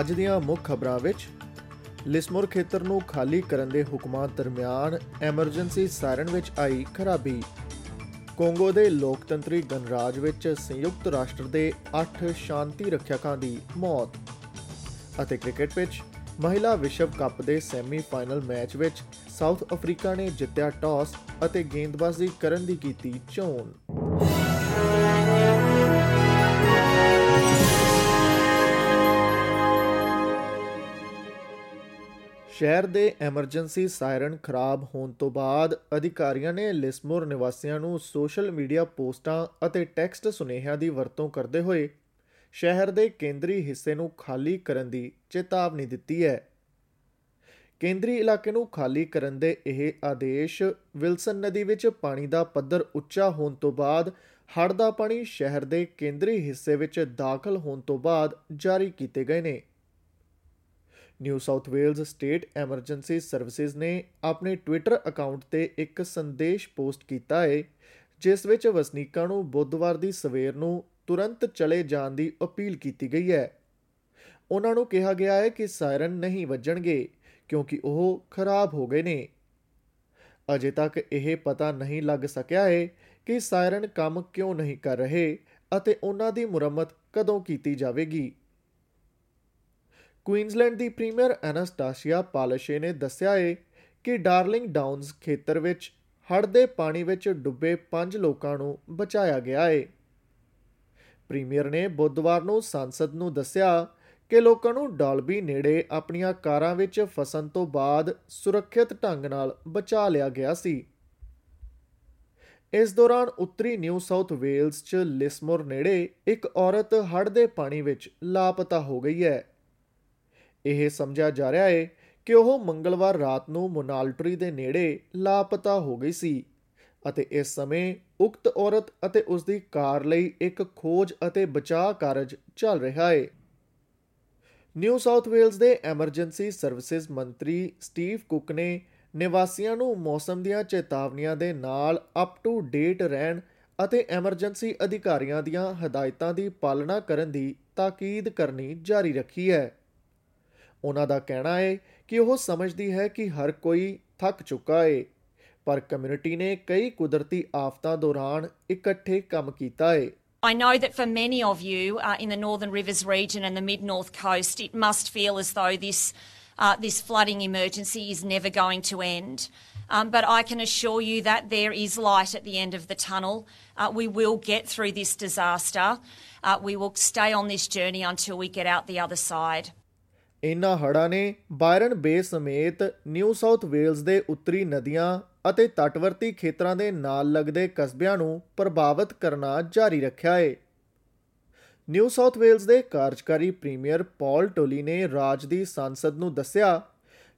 ਅੱਜ ਦੀਆਂ ਮੁੱਖ ਖਬਰਾਂ ਵਿੱਚ, ਲਿਸਮੋਰ ਖੇਤਰ ਨੂੰ ਖਾਲੀ ਕਰਨ ਦੇ ਹੁਕਮਾਂ ਦਰਮਿਆਨ ਐਮਰਜੈਂਸੀ ਸਾਇਰਨ ਵਿੱਚ ਆਈ ਖਰਾਬੀ। ਕੋਂਗੋ ਦੇ ਲੋਕਤੰਤਰੀ ਗਣਰਾਜ ਵਿੱਚ ਸੰਯੁਕਤ ਰਾਸ਼ਟਰ ਦੇ 8 ਸ਼ਾਂਤੀ ਰੱਖਿਅਕਾਂ ਦੀ ਮੌਤ। ਅਤੇ ਕ੍ਰਿਕਟ ਵਿੱਚ, ਮਹਿਲਾ ਵਿਸ਼ਵ ਕੱਪ ਦੇ ਸੈਮੀਫਾਈਨਲ ਮੈਚ ਵਿੱਚ ਸਾਊਥ ਅਫਰੀਕਾ ਨੇ ਜਿੱਤਿਆ ਟਾਸ ਅਤੇ ਗੇਂਦਬਾਜ਼ੀ ਕਰਨ ਦੀ ਕੀਤੀ ਚੋਣ। ਸ਼ਹਿਰ ਦੇ ਐਮਰਜੈਂਸੀ ਸਾਇਰਨ ਖਰਾਬ ਹੋਣ ਤੋਂ ਬਾਅਦ ਅਧਿਕਾਰੀਆਂ ਨੇ ਲਿਸਮੋਰ ਨਿਵਾਸੀਆਂ ਨੂੰ ਸੋਸ਼ਲ ਮੀਡੀਆ ਪੋਸਟਾਂ ਅਤੇ ਟੈਕਸਟ ਸੁਨੇਹਿਆਂ ਦੀ ਵਰਤੋਂ ਕਰਦੇ ਹੋਏ ਸ਼ਹਿਰ ਦੇ ਕੇਂਦਰੀ ਹਿੱਸੇ ਨੂੰ ਖਾਲੀ ਕਰਨ ਦੀ ਚੇਤਾਵਨੀ ਦਿੱਤੀ ਹੈ। ਕੇਂਦਰੀ ਇਲਾਕੇ ਨੂੰ ਖਾਲੀ ਕਰਨ ਦੇ ਇਹ ਆਦੇਸ਼ ਵਿਲਸਨ ਨਦੀ ਵਿੱਚ ਪਾਣੀ ਦਾ ਪੱਧਰ ਉੱਚਾ ਹੋਣ ਤੋਂ ਬਾਅਦ ਹੜ੍ਹ ਦਾ ਪਾਣੀ ਸ਼ਹਿਰ ਦੇ ਕੇਂਦਰੀ ਹਿੱਸੇ ਵਿੱਚ ਦਾਖਲ ਹੋਣ ਤੋਂ ਬਾਅਦ ਜਾਰੀ ਕੀਤੇ ਗਏ ਨੇ। New South Wales State Emergency Services ਨੇ ਆਪਣੇ ਟਵਿੱਟਰ ਅਕਾਊਂਟ ਤੇ ਇੱਕ ਸੰਦੇਸ਼ ਪੋਸਟ ਕੀਤਾ ਹੈ ਜਿਸ ਵਿੱਚ ਵਸਨੀਕਾਂ ਨੂੰ ਬੁੱਧਵਾਰ ਦੀ ਸਵੇਰ ਨੂੰ ਤੁਰੰਤ ਚਲੇ ਜਾਣ ਦੀ ਅਪੀਲ ਕੀਤੀ ਗਈ ਹੈ। ਉਹਨਾਂ ਨੂੰ ਕਿਹਾ ਗਿਆ ਹੈ ਕਿ ਸਾਇਰਨ ਨਹੀਂ ਵੱਜਣਗੇ, ਕਿਉਂਕਿ ਉਹ ਖਰਾਬ ਹੋ ਗਏ ਨੇ। ਅਜੇ ਤੱਕ ਇਹ ਪਤਾ ਨਹੀਂ ਲੱਗ ਸਕਿਆ ਹੈ ਕਿ ਸਾਇਰਨ ਕੰਮ ਕਿਉਂ ਨਹੀਂ ਕਰ ਰਹੇ ਅਤੇ ਉਹਨਾਂ ਦੀ ਮੁਰੰਮਤ ਕਦੋਂ ਕੀਤੀ ਜਾਵੇਗੀ। ਕੁਈਨਜ਼ਲੈਂਡ ਦੀ ਪ੍ਰੀਮੀਅਰ ਐਨਾਸਟਾਸੀਆ ਪਾਲਸ਼ੇ ਨੇ ਦੱਸਿਆ ਹੈ ਕਿ ਡਾਰਲਿੰਗ ਡਾਊਨਸ ਖੇਤਰ ਵਿੱਚ ਹੜ੍ਹ ਦੇ ਪਾਣੀ ਵਿੱਚ ਡੁੱਬੇ 5 ਲੋਕਾਂ ਨੂੰ ਬਚਾਇਆ ਗਿਆ ਹੈ ਪ੍ਰੀਮੀਅਰ ਨੇ ਬੁੱਧਵਾਰ ਨੂੰ ਸੰਸਦ ਨੂੰ ਦੱਸਿਆ ਕਿ ਲੋਕਾਂ ਨੂੰ ਡਾਲਬੀ ਨੇੜੇ ਆਪਣੀਆਂ ਕਾਰਾਂ ਵਿੱਚ ਫਸਣ ਤੋਂ ਬਾਅਦ ਸੁਰੱਖਿਅਤ ਢੰਗ ਨਾਲ ਬਚਾ ਲਿਆ ਗਿਆ ਸੀ। ਇਸ ਦੌਰਾਨ ਉੱਤਰੀ ਨਿਊ ਸਾਊਥ ਵੇਲਜ਼ 'ਚ ਲਿਸਮੋਰ ਨੇੜੇ ਇੱਕ ਔਰਤ ਹੜ੍ਹ ਦੇ ਪਾਣੀ ਵਿੱਚ ਲਾਪਤਾ ਹੋ ਗਈ ਹੈ। ਇਹ ਸਮਝਿਆ ਜਾ ਰਿਹਾ ਹੈ ਕਿ ਉਹ ਮੰਗਲਵਾਰ ਰਾਤ ਨੂੰ ਮੋਨਾਲਟਰੀ ਦੇ ਨੇੜੇ ਲਾਪਤਾ ਹੋ ਗਈ ਸੀ ਅਤੇ ਇਸ ਸਮੇਂ ਉਕਤ ਔਰਤ ਅਤੇ ਉਸ ਦੀ ਕਾਰ ਲਈ ਇੱਕ ਖੋਜ ਅਤੇ ਬਚਾਅ ਕਾਰਜ ਚੱਲ ਰਿਹਾ ਹੈ ਨਿਊ ਸਾਊਥ ਵੇਲਜ਼ ਦੇ ਐਮਰਜੈਂਸੀ ਸਰਵਿਸਿਜ਼ ਮੰਤਰੀ ਸਟੀਵ ਕੁੱਕ ਨੇ ਨਿਵਾਸੀਆਂ ਨੂੰ ਮੌਸਮ ਦੀਆਂ ਚੇਤਾਵਨੀਆਂ ਦੇ ਨਾਲ ਅਪ ਟੂ ਡੇਟ ਰਹਿਣ ਅਤੇ ਐਮਰਜੈਂਸੀ ਅਧਿਕਾਰੀਆਂ ਦੀਆਂ ਹਦਾਇਤਾਂ ਦੀ ਪਾਲਣਾ ਕਰਨ ਦੀ ਤਾਕੀਦ ਕਰਨੀ ਜਾਰੀ ਰੱਖੀ ਹੈ। ਉਹਨਾਂ ਦਾ ਕਹਿਣਾ ਹੈ ਕਿ ਉਹ ਸਮਝਦੀ ਹੈ ਕਿ ਹਰ ਕੋਈ ਥੱਕ ਚੁੱਕਾ ਹੈ ਪਰ ਕਮਿਊਨਿਟੀ ਨੇ ਕਈ ਕੁਦਰਤੀ ਆਫਤਾਂ ਦੌਰਾਨ ਇਕੱਠੇ ਕੰਮ ਕੀਤਾ ਹੈ I know that for many of you uh, in the Northern Rivers region and the mid North Coast, it must feel as though this, uh, this flooding emergency is never going to end. Um, but I can assure you that there is light at the end of the tunnel. Uh, we will get through this disaster. Uh, we will stay on this journey until we get out the other side. ਇਨ੍ਹਾਂ ਹੜ੍ਹਾਂ ਨੇ Bayern ਬੇ ਸਮੇਤ new South Wales ਦੇ ਉੱਤਰੀ ਨਦੀਆਂ ਅਤੇ ਤਟਵਰਤੀ ਖੇਤਰਾਂ ਦੇ ਨਾਲ ਲੱਗਦੇ ਕਸਬਿਆਂ ਨੂੰ ਪ੍ਰਭਾਵਿਤ ਕਰਨਾ ਜਾਰੀ ਰੱਖਿਆ ਹੈ ਨਿਊ ਸਾਊਥ ਵੇਲਜ਼ ਦੇ ਕਾਰਜਕਾਰੀ ਪ੍ਰੀਮੀਅਰ ਪਾਲ ਟੋਲੀ ਨੇ ਰਾਜ ਦੀ ਸੰਸਦ ਨੂੰ ਦੱਸਿਆ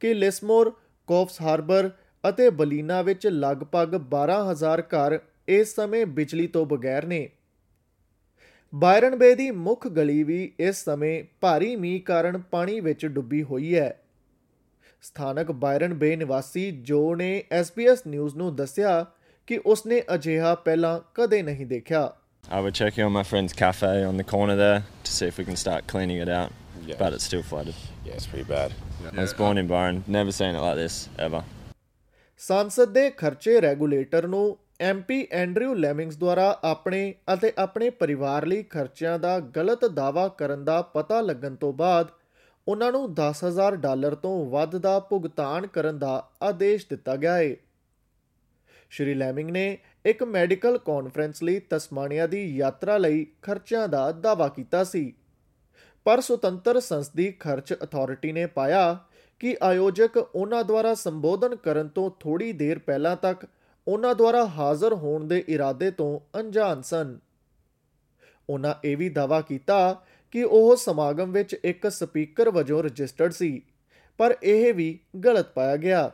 ਕਿ ਲਿਸਮੋਰ ਕੋਫਸ ਹਾਰਬਰ ਅਤੇ ਬਲੀਨਾ ਵਿੱਚ ਲਗਭਗ 12000 ਘਰ ਇਸ ਸਮੇਂ ਬਿਜਲੀ ਤੋਂ ਬਗੈਰ ਨੇ। ਬਾਇਰਨ ਬੇ ਦੀ ਮੁੱਖ ਗਲੀ ਵੀ ਇਸ ਸਮੇਂ ਭਾਰੀ ਮੀਂਹ ਕਾਰਨ ਪਾਣੀ ਵਿੱਚ ਡੁੱਬੀ ਹੋਈ ਹੈ ਸਥਾਨਕ ਬਾਇਰਨ ਬੇ ਨਿਵਾਸੀ ਜੋ ਨੇ SBS ਨਿਊਜ਼ ਨੂੰ ਦੱਸਿਆ ਕਿ ਉਸਨੇ ਅਜਿਹਾ ਪਹਿਲਾਂ ਕਦੇ ਨਹੀਂ ਦੇਖਿਆ Uh, we're checking on my friend's cafe on the corner there to see if we can start cleaning it out. Yeah. But it's still flooded. Yeah, it's pretty bad. I was born in Byron, never seen it like this ever. ਸੰਸਦ ਦੇ ਖਰਚੇ regulator ਨੂੰ MP Andrew ਲੈਮਿੰਗਸ ਦੁਆਰਾ ਆਪਣੇ ਅਤੇ ਆਪਣੇ ਪਰਿਵਾਰ ਲਈ ਖਰਚਿਆਂ ਦਾ ਗਲਤ ਦਾਅਵਾ ਕਰਨ ਦਾ ਪਤਾ ਲੱਗਣ ਤੋਂ ਬਾਅਦ ਉਹਨਾਂ ਨੂੰ 10000 ਡਾਲਰ ਤੋਂ ਵੱਧ ਦਾ ਭੁਗਤਾਨ ਕਰਨ ਦਾ ਆਦੇਸ਼ ਦਿੱਤਾ ਗਿਆ ਹੈ ਸ਼੍ਰੀ ਲੈਮਿੰਗ ਨੇ ਇੱਕ ਮੈਡੀਕਲ ਕਾਨਫਰੰਸ ਲਈ ਤਸਮਾਨੀਆ ਦੀ ਯਾਤਰਾ ਲਈ ਖਰਚਿਆਂ ਦਾ ਦਾਅਵਾ ਕੀਤਾ ਸੀ। ਪਰ ਸੁਤੰਤਰ ਸੰਸਦੀ ਖਰਚ ਅਥਾਰਟੀ ਨੇ ਪਾਇਆ ਕਿ ਆਯੋਜਕ ਉਹਨਾਂ ਦੁਆਰਾ ਸੰਬੋਧਨ ਕਰਨ ਤੋਂ ਥੋੜੀ ਦੇਰ ਪਹਿਲਾਂ ਤੱਕ ਉਹਨਾਂ ਦੁਆਰਾ ਹਾਜ਼ਰ ਹੋਣ ਦੇ ਇਰਾਦੇ ਤੋਂ ਅਣਜਾਣ ਸਨ। ਉਹਨਾਂ ਇਹ ਵੀ ਦਾਅਵਾ ਕੀਤਾ ਕਿ ਉਹ ਸਮਾਗਮ ਵਿੱਚ ਇੱਕ ਸਪੀਕਰ ਵਜੋਂ ਰਜਿਸਟਰਡ ਸੀ, ਪਰ ਇਹ ਵੀ ਗਲਤ ਪਾਇਆ ਗਿਆ।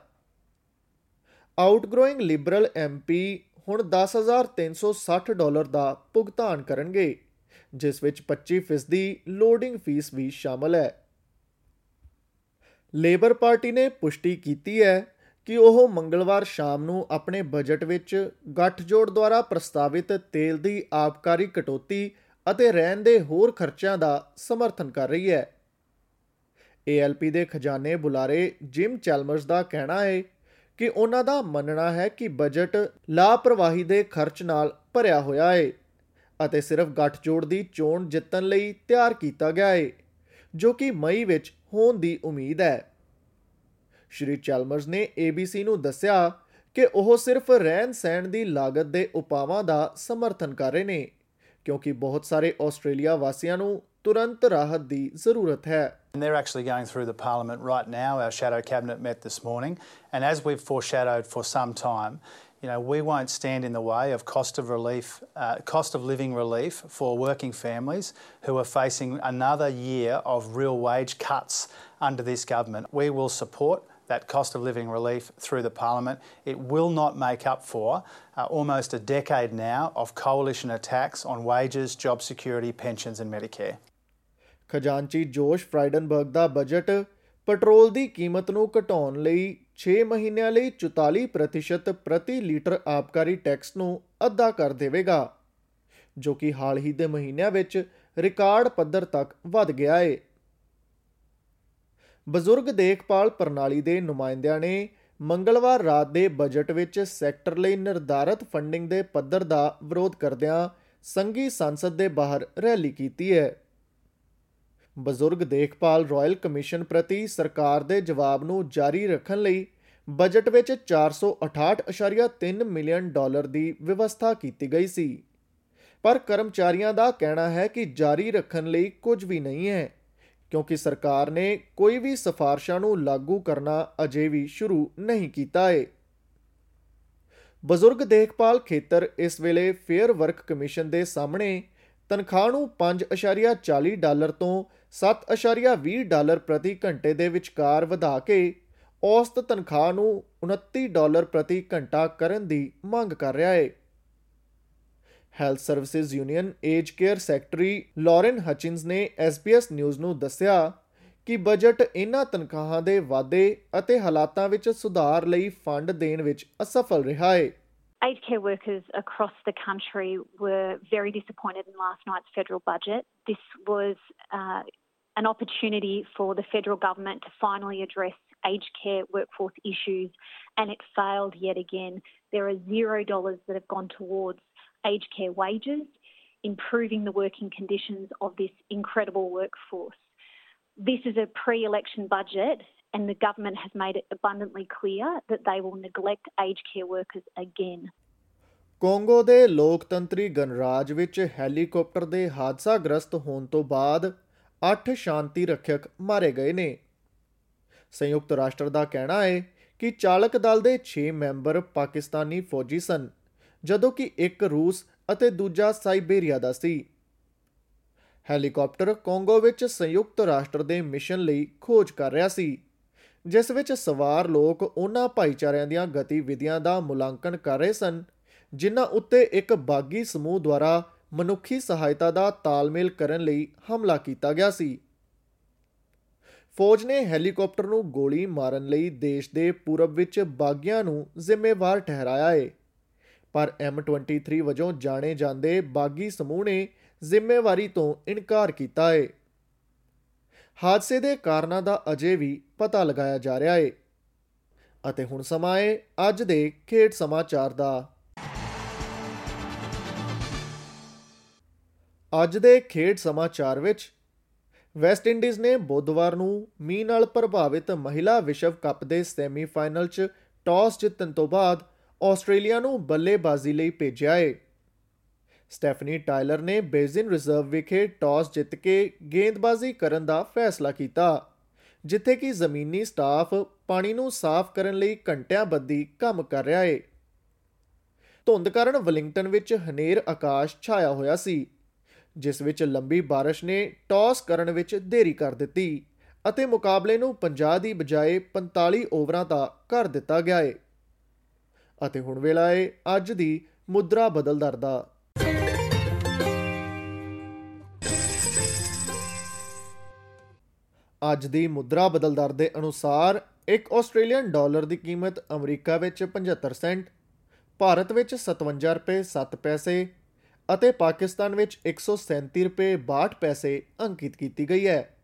ਆਊਟਗਰੋਇੰਗ ਲਿਬਰਲ ਐਮਪੀ ਹੁਣ 10360 ਡਾਲਰ ਦਾ ਭੁਗਤਾਨ ਕਰਨਗੇ, ਜਿਸ ਵਿੱਚ 25% ਦੀ ਲੋਡਿੰਗ ਫੀਸ ਵੀ ਸ਼ਾਮਲ ਹੈ। ਲੇਬਰ ਪਾਰਟੀ ਨੇ ਪੁਸ਼ਟੀ ਕੀਤੀ ਹੈ ਕਿ ਉਹ ਮੰਗਲਵਾਰ ਸ਼ਾਮ ਨੂੰ ਆਪਣੇ ਬਜਟ ਵਿੱਚ ਗੱਠਜੋੜ ਦੁਆਰਾ ਪ੍ਰਸਤਾਵਿਤ ਤੇਲ ਦੀ ਆਬਕਾਰੀ ਕਟੌਤੀ ਅਤੇ ਰਹਿਣ ਦੇ ਹੋਰ ਖਰਚਿਆਂ ਦਾ ਸਮਰਥਨ ਕਰ ਰਹੀ ਹੈ। ALP ਦੇ ਖਜ਼ਾਨੇ ਬੁਲਾਰੇ ਜਿਮ ਚੈਲਮਰਸ ਦਾ ਕਹਿਣਾ ਹੈ ਕਿ ਉਹਨਾਂ ਦਾ ਮੰਨਣਾ ਹੈ ਕਿ ਬਜਟ ਲਾਪਰਵਾਹੀ ਦੇ ਖਰਚ ਨਾਲ ਭਰਿਆ ਹੋਇਆ ਹੈ ਅਤੇ ਸਿਰਫ ਗੱਠਜੋੜ ਦੀ ਚੋਣ ਜਿੱਤਣ ਲਈ ਤਿਆਰ ਕੀਤਾ ਗਿਆ ਹੈ, ਜੋ ਕਿ ਮਈ ਵਿੱਚ ਹੋਣ ਦੀ ਉਮੀਦ ਹੈ। ਸ਼੍ਰੀ ਚੈਲਮਰਸ ਨੇ ABC ਨੂੰ ਦੱਸਿਆ ਕਿ ਉਹ ਸਿਰਫ ਰਹਿਣ ਸਹਿਣ ਦੀ ਲਾਗਤ ਦੇ ਉਪਾਵਾਂ ਦਾ ਸਮਰਥਨ ਕਰ ਰਹੇ ਨੇ ਕਿਉਂਕਿ ਬਹੁਤ ਸਾਰੇ ਆਸਟ੍ਰੇਲੀਆ ਵਾਸੀਆਂ ਨੂੰ ਤੁਰੰਤ ਰਾਹਤ ਦੀ ਜ਼ਰੂਰਤ ਹੈ And they're actually going through the parliament right now. Our shadow cabinet met this morning, and as we've foreshadowed for some time, you know, we won't stand in the way of cost of relief, uh, cost of living relief for working families who are facing another year of real wage cuts under this government. We will support that cost of living relief through the parliament. It will not make up for uh, almost a decade now of coalition attacks on wages, job security, pensions, and Medicare. ਖਜ਼ਾਨਚੀ Josh Frydenberg ਦਾ budget petrol ਦੀ ਕੀਮਤ ਨੂੰ ਘਟਾਉਣ ਲਈ 6 ਮਹੀਨਿਆਂ ਲਈ 44% ਪ੍ਰਤੀ ਲੀਟਰ ਆਬਕਾਰੀ ਟੈਕਸ ਨੂੰ ਅੱਧਾ ਕਰ ਦੇਵੇਗਾ ਜੋ ਕਿ ਹਾਲ ਹੀ ਦੇ ਮਹੀਨਿਆਂ ਵਿੱਚ ਰਿਕਾਰਡ ਪੱਧਰ ਤੱਕ ਵਧ ਗਿਆ ਹੈ ਬਜ਼ੁਰਗ ਦੇਖਭਾਲ ਪ੍ਰਣਾਲੀ ਦੇ ਨੁਮਾਇੰਦਿਆਂ ਨੇ ਮੰਗਲਵਾਰ ਰਾਤ ਦੇ ਬਜਟ ਵਿੱਚ ਸੈਕਟਰ ਲਈ ਨਿਰਧਾਰਤ ਫੰਡਿੰਗ ਦੇ ਪੱਧਰ ਦਾ ਵਿਰੋਧ ਕਰਦਿਆਂ ਸੰਘੀ ਸੰਸਦ ਦੇ ਬਾਹਰ ਰੈਲੀ ਕੀਤੀ ਹੈ। ਬਜ਼ੁਰਗ ਦੇਖਭਾਲ ਰਾਇਲ ਕਮਿਸ਼ਨ ਪ੍ਰਤੀ ਸਰਕਾਰ ਦੇ ਜਵਾਬ ਨੂੰ ਜਾਰੀ ਰੱਖਣ ਲਈ ਬਜਟ ਵਿੱਚ 468.3 ਮਿਲੀਅਨ ਡਾਲਰ ਦੀ ਵਿਵਸਥਾ ਕੀਤੀ ਗਈ ਸੀ। ਪਰ ਕਰਮਚਾਰੀਆਂ ਦਾ ਕਹਿਣਾ ਹੈ ਕਿ ਜਾਰੀ ਰੱਖਣ ਲਈ ਕੁਝ ਵੀ ਨਹੀਂ ਹੈ। ਕਿਉਂਕਿ ਸਰਕਾਰ ਨੇ ਕੋਈ ਵੀ ਸਿਫਾਰਸ਼ਾਂ ਨੂੰ ਲਾਗੂ ਕਰਨਾ ਅਜੇ ਵੀ ਸ਼ੁਰੂ ਨਹੀਂ ਕੀਤਾ ਹੈ ਬਜ਼ੁਰਗ ਦੇਖਭਾਲ ਖੇਤਰ ਇਸ ਵੇਲੇ ਫੇਅਰ ਵਰਕ ਕਮਿਸ਼ਨ ਦੇ ਸਾਹਮਣੇ ਤਨਖਾਹ ਨੂੰ 5.40 ਡਾਲਰ ਤੋਂ 7.20 ਡਾਲਰ ਪ੍ਰਤੀ ਘੰਟੇ ਦੇ ਵਿਚਕਾਰ ਵਧਾ ਕੇ ਔਸਤ ਤਨਖਾਹ ਨੂੰ 29 ਡਾਲਰ ਪ੍ਰਤੀ ਘੰਟਾ ਕਰਨ ਦੀ ਮੰਗ ਕਰ ਰਿਹਾ ਹੈ health services union age care secretary Lauren Hutchins ਨੇ SBS ਨਿਊਜ਼ ਨੂੰ ਦੱਸਿਆ ਕਿ ਬਜਟ ਇਹਨਾਂ ਤਨਖਾਹਾਂ ਦੇ ਵਾਧੇ ਅਤੇ ਹਾਲਾਤਾਂ ਵਿੱਚ ਸੁਧਾਰ ਲਈ ਫੰਡ ਦੇਣ ਵਿੱਚ ਅਸਫਲ ਰਿਹਾ ਹੈ Aged care workers across the country were very disappointed in last night's federal budget. This was uh, an opportunity for the federal government to finally address aged care workforce issues, and it failed yet again. There are zero dollars that have gone towards aged care wages, improving the working conditions of this incredible workforce. This is a pre election budget, and the government has made it abundantly clear that they will neglect aged care workers again. Congo ਦੇ ਲੋਕਤੰਤਰੀ ਗਣਰਾਜ ਵਿੱਚ helicopter ਦੇ ਹਾਦਸਾਗ੍ਰਸਤ ਹੋਣ ਤੋਂ ਬਾਅਦ 8 ਸ਼ਾਂਤੀ ਰੱਖਿਅਕ ਮਾਰੇ ਗਏ ਨੇ ਸੰਯੁਕਤ ਰਾਸ਼ਟਰ ਦਾ ਕਹਿਣਾ ਹੈ ਕਿ ਚਾਲਕ ਦਲ ਦੇ 6 ਮੈਂਬਰ ਪਾਕਿਸਤਾਨੀ ਫੌਜੀ ਸਨ ਜਦੋਂ ਕਿ ਇੱਕ ਰੂਸ ਅਤੇ ਦੂਜਾ ਸਾਈਬੇਰੀਆ ਦਾ ਸੀ। ਹੈਲੀਕਾਪਟਰ ਕੋਂਗੋ ਵਿੱਚ ਸੰਯੁਕਤ ਰਾਸ਼ਟਰ ਦੇ ਮਿਸ਼ਨ ਲਈ ਖੋਜ ਕਰ ਰਿਹਾ ਸੀ, ਜਿਸ ਵਿੱਚ ਸਵਾਰ ਲੋਕ ਉਹਨਾਂ ਭਾਈਚਾਰਿਆਂ ਦੀਆਂ ਗਤੀਵਿਧੀਆਂ ਦਾ ਮੁਲਾਂਕਣ ਕਰ ਰਹੇ ਸਨ, ਜਿਨ੍ਹਾਂ ਉੱਤੇ ਇੱਕ ਬਾਗੀ ਸਮੂਹ ਦੁਆਰਾ ਮਨੁੱਖੀ ਸਹਾਇਤਾ ਦਾ ਤਾਲਮੇਲ ਕਰਨ ਲਈ ਹਮਲਾ ਕੀਤਾ ਗਿਆ ਸੀ। ਫੌਜ ਨੇ ਹੈਲੀਕਾਪਟਰ ਨੂੰ ਗੋਲੀ ਮਾਰਨ ਲਈ ਦੇਸ਼ ਦੇ ਪੂਰਬ ਵਿੱਚ ਬਾਗੀਆਂ ਨੂੰ ਜ਼ਿੰਮੇਵਾਰ ਠਹਿਰਾਇਆ ਹੈ ਪਰ M23 ਵਜੋਂ ਜਾਣੇ ਜਾਂਦੇ ਬਾਗੀ ਸਮੂਹ ਨੇ ਜ਼ਿੰਮੇਵਾਰੀ ਤੋਂ ਇਨਕਾਰ ਕੀਤਾ ਹੈ ਹਾਦਸੇ ਦੇ ਕਾਰਨਾਂ ਦਾ ਅਜੇ ਵੀ ਪਤਾ ਲਗਾਇਆ ਜਾ ਰਿਹਾ ਹੈ ਅਤੇ ਹੁਣ ਸਮਾਂ ਹੈ ਅੱਜ ਦੇ ਖੇਡ ਸਮਾਚਾਰ ਦਾ। ਅੱਜ ਦੇ ਖੇਡ ਸਮਾਚਾਰ ਵਿੱਚ ਵੈਸਟ ਇੰਡੀਜ਼ ਨੇ ਬੁੱਧਵਾਰ ਨੂੰ ਮੀਂਹ ਨਾਲ ਪ੍ਰਭਾਵਿਤ ਮਹਿਲਾ ਵਿਸ਼ਵ ਕੱਪ ਦੇ ਸੈਮੀਫਾਈਨਲ 'ਚ ਟਾਸ ਜਿੱਤਣ ਤੋਂ ਬਾਅਦ ਆਸਟ੍ਰੇਲੀਆ ਨੂੰ ਬੱਲੇਬਾਜ਼ੀ ਲਈ ਭੇਜਿਆ ਹੈ ਸਟੈਫਨੀ ਟਾਇਲਰ ਨੇ ਬੇਜ਼ਿਨ ਰਿਜ਼ਰਵ ਵਿਖੇ ਟਾਸ ਜਿੱਤ ਕੇ ਗੇਂਦਬਾਜ਼ੀ ਕਰਨ ਦਾ ਫੈਸਲਾ ਕੀਤਾ, ਜਿੱਥੇ ਕਿ ਜ਼ਮੀਨੀ ਸਟਾਫ ਪਾਣੀ ਨੂੰ ਸਾਫ਼ ਕਰਨ ਲਈ ਘੰਟਿਆਂ ਬੱਧੀ ਕੰਮ ਕਰ ਰਿਹਾ ਹੈ ਧੁੰਦ ਕਾਰਨ ਵਲਿੰਗਟਨ ਵਿੱਚ ਹਨੇਰ ਆਕਾਸ਼ ਛਾਇਆ ਹੋਇਆ ਸੀ, ਜਿਸ ਵਿੱਚ ਲੰਬੀ ਬਾਰਿਸ਼ ਨੇ ਟਾਸ ਕਰਨ ਵਿੱਚ ਦੇਰੀ ਕਰ ਦਿੱਤੀ ਅਤੇ ਮੁਕਾਬਲੇ ਨੂੰ 50 ਦੀ ਬਜਾਏ 45 ਓਵਰਾਂ ਦਾ ਕਰ ਦਿੱਤਾ ਗਿਆ ਹੈ ਅਤੇ ਹੁਣ ਵੇਲਾ ਹੈ ਅੱਜ ਦੀ ਮੁਦਰਾ ਬਦਲ ਦਰ ਦਾ। ਅੱਜ ਦੀ ਮੁਦਰਾ ਬਦਲ ਦਰ ਦੇ ਅਨੁਸਾਰ ਇੱਕ ਆਸਟ੍ਰੇਲੀਅਨ ਡਾਲਰ ਦੀ ਕੀਮਤ ਅਮਰੀਕਾ ਵਿੱਚ 75 ਸੈਂਟ, ਭਾਰਤ ਵਿੱਚ 57 ਰੁਪਏ 7 ਪੈਸੇ ਅਤੇ ਪਾਕਿਸਤਾਨ ਵਿੱਚ 137 ਰੁਪਏ 62 ਪੈਸੇ ਅੰਕਿਤ ਕੀਤੀ ਗਈ ਹੈ।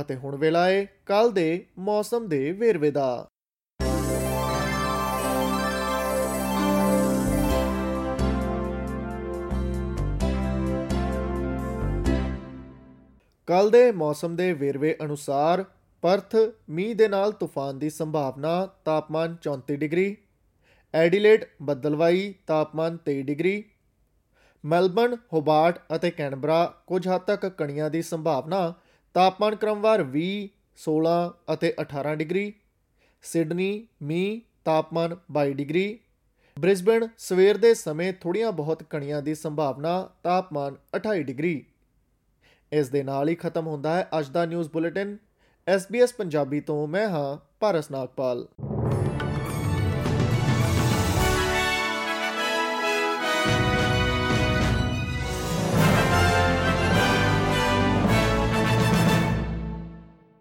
ਅਤੇ ਹੁਣ ਵੇਲਾ ਹੈ ਕੱਲ ਦੇ ਮੌਸਮ ਦੇ ਵੇਰਵੇ ਦਾ। ਕੱਲ ਦੇ ਮੌਸਮ ਦੇ ਵੇਰਵੇ ਅਨੁਸਾਰ ਪਰਥ, ਮੀਂਹ ਦੇ ਨਾਲ ਤੂਫਾਨ ਦੀ ਸੰਭਾਵਨਾ ਤਾਪਮਾਨ 34 ਡਿਗਰੀ, ਐਡੀਲੇਡ ਬੱਦਲਵਾਈ ਤਾਪਮਾਨ 23 ਡਿਗਰੀ ਮੈਲਬਨ ਹੋਬਾਰਟ ਅਤੇ ਕੈਨਬਰਾ ਕੁਝ ਹੱਦ ਤੱਕ ਕਣੀਆਂ ਦੀ ਸੰਭਾਵਨਾ ਤਾਪਮਾਨ ਕ੍ਰਮਵਾਰ 20 16 ਅਤੇ 18 ਡਿਗਰੀ, ਸਿਡਨੀ ਮੀਂਹ ਤਾਪਮਾਨ 22 ਡਿਗਰੀ, ਬ੍ਰਿਸਬਨ ਸਵੇਰ ਦੇ ਸਮੇਂ ਥੋੜੀਆਂ ਬਹੁਤ ਕਣੀਆਂ ਦੀ ਸੰਭਾਵਨਾ ਤਾਪਮਾਨ 28 ਡਿਗਰੀ। ਇਸ ਦੇ ਨਾਲ ਹੀ ਖਤਮ ਹੁੰਦਾ ਹੈ ਅੱਜ ਦਾ ਨਿਊਜ਼ ਬੁਲੇਟਿਨ SBS ਪੰਜਾਬੀ ਤੋਂ ਮੈਂ ਹਾਂ ਭਾਰਸ ਨਾਗਪਾਲ।